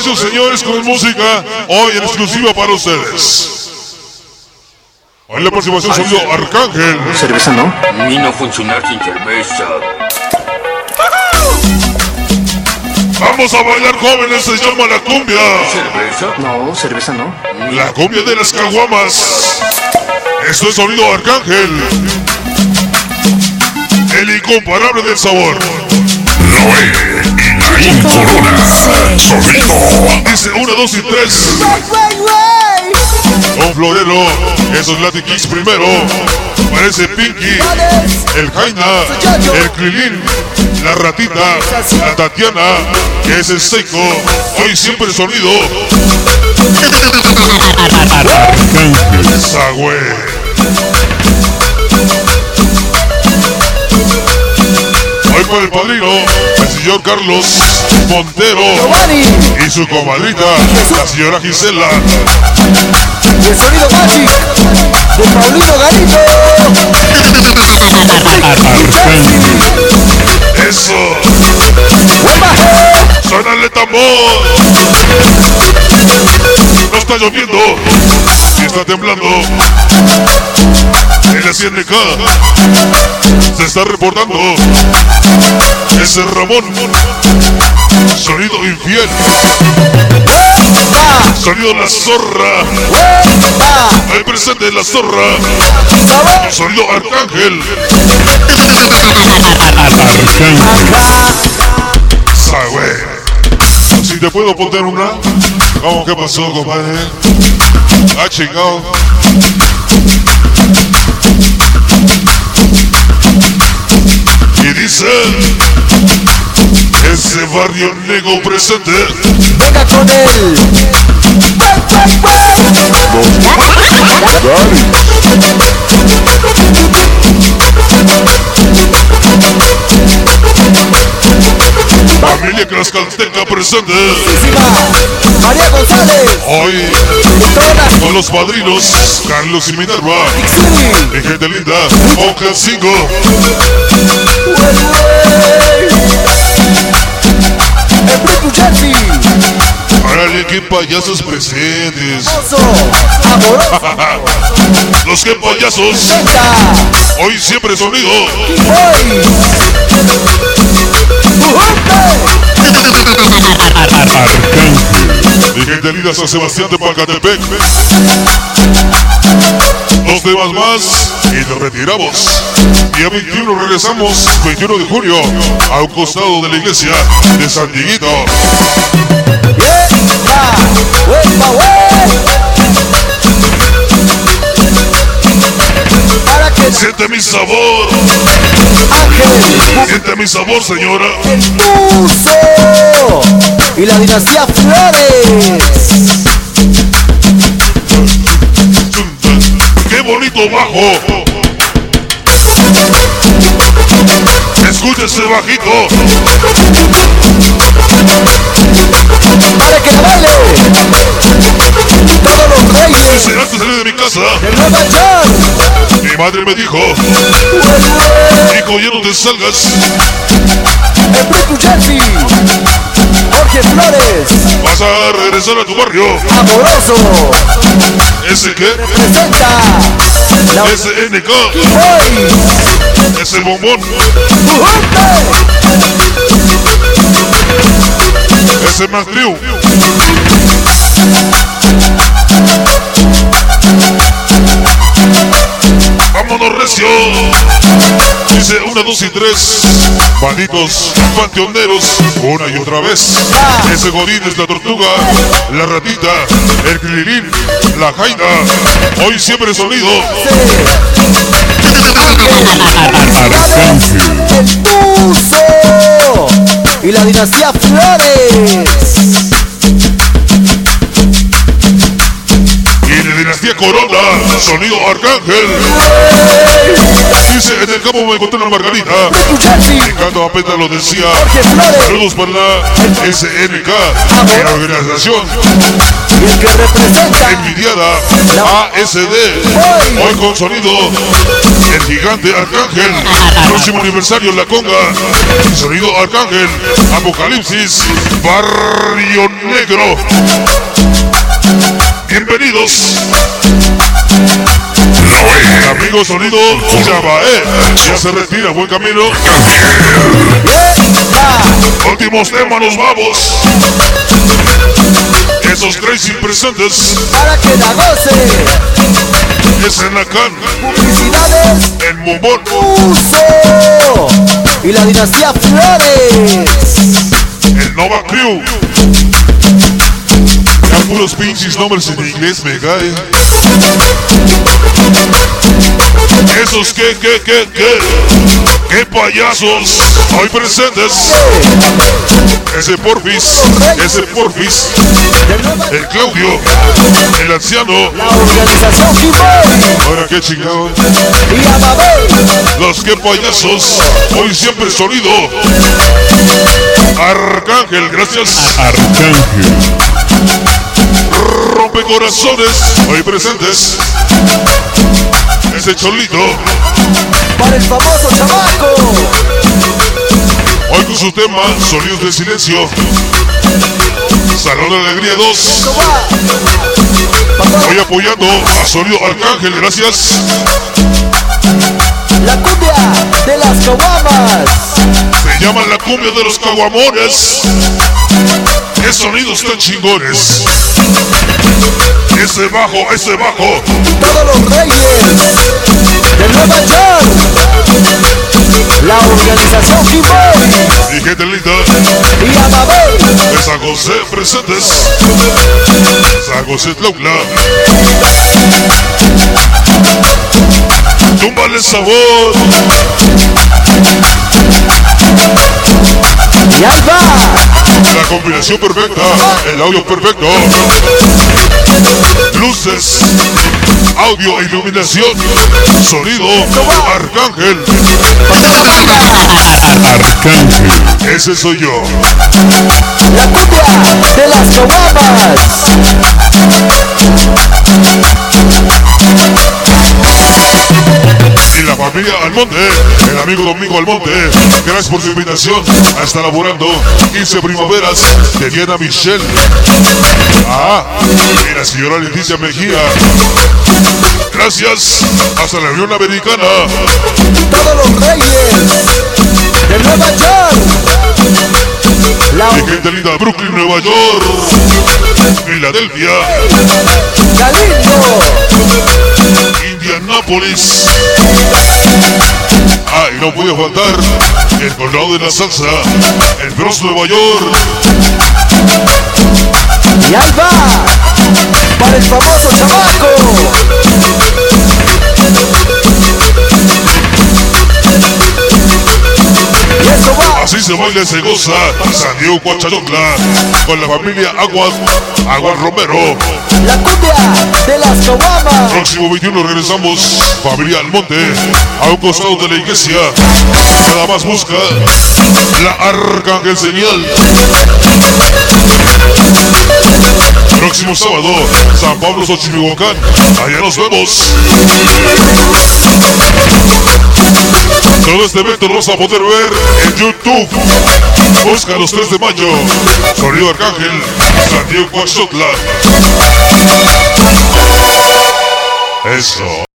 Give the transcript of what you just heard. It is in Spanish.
Señores, con música. Hoy en exclusiva para ustedes. En la participación sonido Arcángel. Cerveza no. Ni no funcionar sin cerveza. Vamos a bailar jóvenes, se llama la cumbia. ¿Cerveza? No, cerveza no. La cumbia de las caguamas. Esto es sonido Arcángel. El incomparable del sabor. Noé y Naín Corona. Sonido. Dice 1, 2 y 3. Don Florero, esos Latin Kings primero. Parece Pinky, el Jaina, el Krilin, la Ratita, la Tatiana, que es el Seiko. Hoy siempre el sonido. Sagüe. El padrino, el señor Carlos Montero y su comadrita, la señora Gisela. El sonido Magic de Paulino Garito. Eso. Suénale tambor. No está lloviendo. Y está temblando. El SNK se está reportando. Ese Ramón. Sonido infiel. Sonido la zorra. Ahí presente la zorra. Sonido Arcángel. Sabe. Si te puedo poner una. ¿Cómo que pasó, compadre? Ah, chingado. Y dice. Ese barrio negro presente. Venga con él. Familia Crascalteca presente. María González. Hoy con los padrinos Carlos y Minerva. Mi gente linda, Oca 5. El Blue Jersey. Árale, qué payasos presentes. Los que payasos, hoy siempre sonido. Mi gente linda, San Sebastián de Pacatepec. Dos temas más y nos retiramos. Día 21 regresamos, 21 de junio, a un costado de la iglesia de San Dieguito. Yepa. Wepa, Siente mi sabor, Ángel. siente mi sabor, señora. El Tuzo. Y la dinastía Flores. ¡Qué bonito bajo! Escúchese bajito. Para que la baile. Dice, antes de salir de mi casa, mi madre me dijo, hijo, ya no te salgas. Jorge Flores. vas a regresar a tu barrio. Amoroso. ¿Ese qué? Presenta. La SNK, Boy. ese bombón, ese Mastriu. Recio. Dice una, dos y tres. Banditos, panteoneros, una y otra vez. Ese godín es la tortuga, la ratita, el clirín, la jaina. Hoy siempre sonido. Y la dinastía Flores. Corona. Sonido Arcángel. Dice, en el campo me encontré una margarita. Cuando apenas lo decía. Saludos para la SNK la organización envidiada ASD. Hoy con sonido el gigante Arcángel. Próximo aniversario en la conga. Sonido Arcángel. Apocalipsis. Barrio Negro. Bienvenidos. Amigo sonido Chavae. Ya se retira, buen camino. Últimos temas, nos vamos. Esos crazy presentes para que la goce. es en la can, Publicidades, en Mumón. uso y la dinastía Flores. El Nova Crew. Puros pinches nombres en inglés me cae. Esos que, que, que, que, que payasos hoy presentes. Ese Porfis, ese Porfis, el Claudio, el anciano. la organización Ahora qué chingado. y Amabel. Los que payasos, hoy siempre sonido. Arcángel, gracias. Arcángel. Rompecorazones, hoy presentes. Ese cholito, Para el famoso chamaco. hoy con su tema, Sonidos de Silencio. Salón de Alegría 2, Esto va. Pa' hoy apoyando a Sonido Arcángel, gracias. La cumbia de las caguamas. Se llama la cumbia de los caguamones. Qué sonidos tan chingones. Ese bajo, ese bajo. Todos los reyes de Nueva York. La organización Kimboy Y gente linda, y Amabel. de San José presentes. San José Tlautla. Túmbale sabor. Y ahí va. La combinación perfecta. El audio perfecto. Luces. Audio e iluminación. Sonido. Arcángel. Arcángel. Ese soy yo. La cumbia de las caguamas. Almonte, el amigo Domingo Almonte, gracias por su invitación a estar laborando 15 primaveras de Diana Michelle. Ah, y la señora Leticia Mejía. Gracias, hasta la Unión Americana. Todos los reyes de Nueva York. La Y gente linda de Brooklyn, Nueva York. Filadelfia, Galindo. Indianápolis. Ah, y no puede faltar el condado de la salsa, el Bronx, Nueva York. Y ahí va. Para el famoso chamaco. Se baila y se goza San Diego Coachayocla con la familia Agua, Agua Romero. La cumbia de las caguamas. Próximo 21 regresamos, familia Almonte, a un costado de la iglesia. Nada más busca la Arcángel Señal. Próximo sábado, San Pablo Xochimihuacán. Allá nos vemos. Todo este evento lo vas a poder ver en YouTube. Busca los 3 de mayo. Sonido Arcángel, San Diego Coachotla. Eso.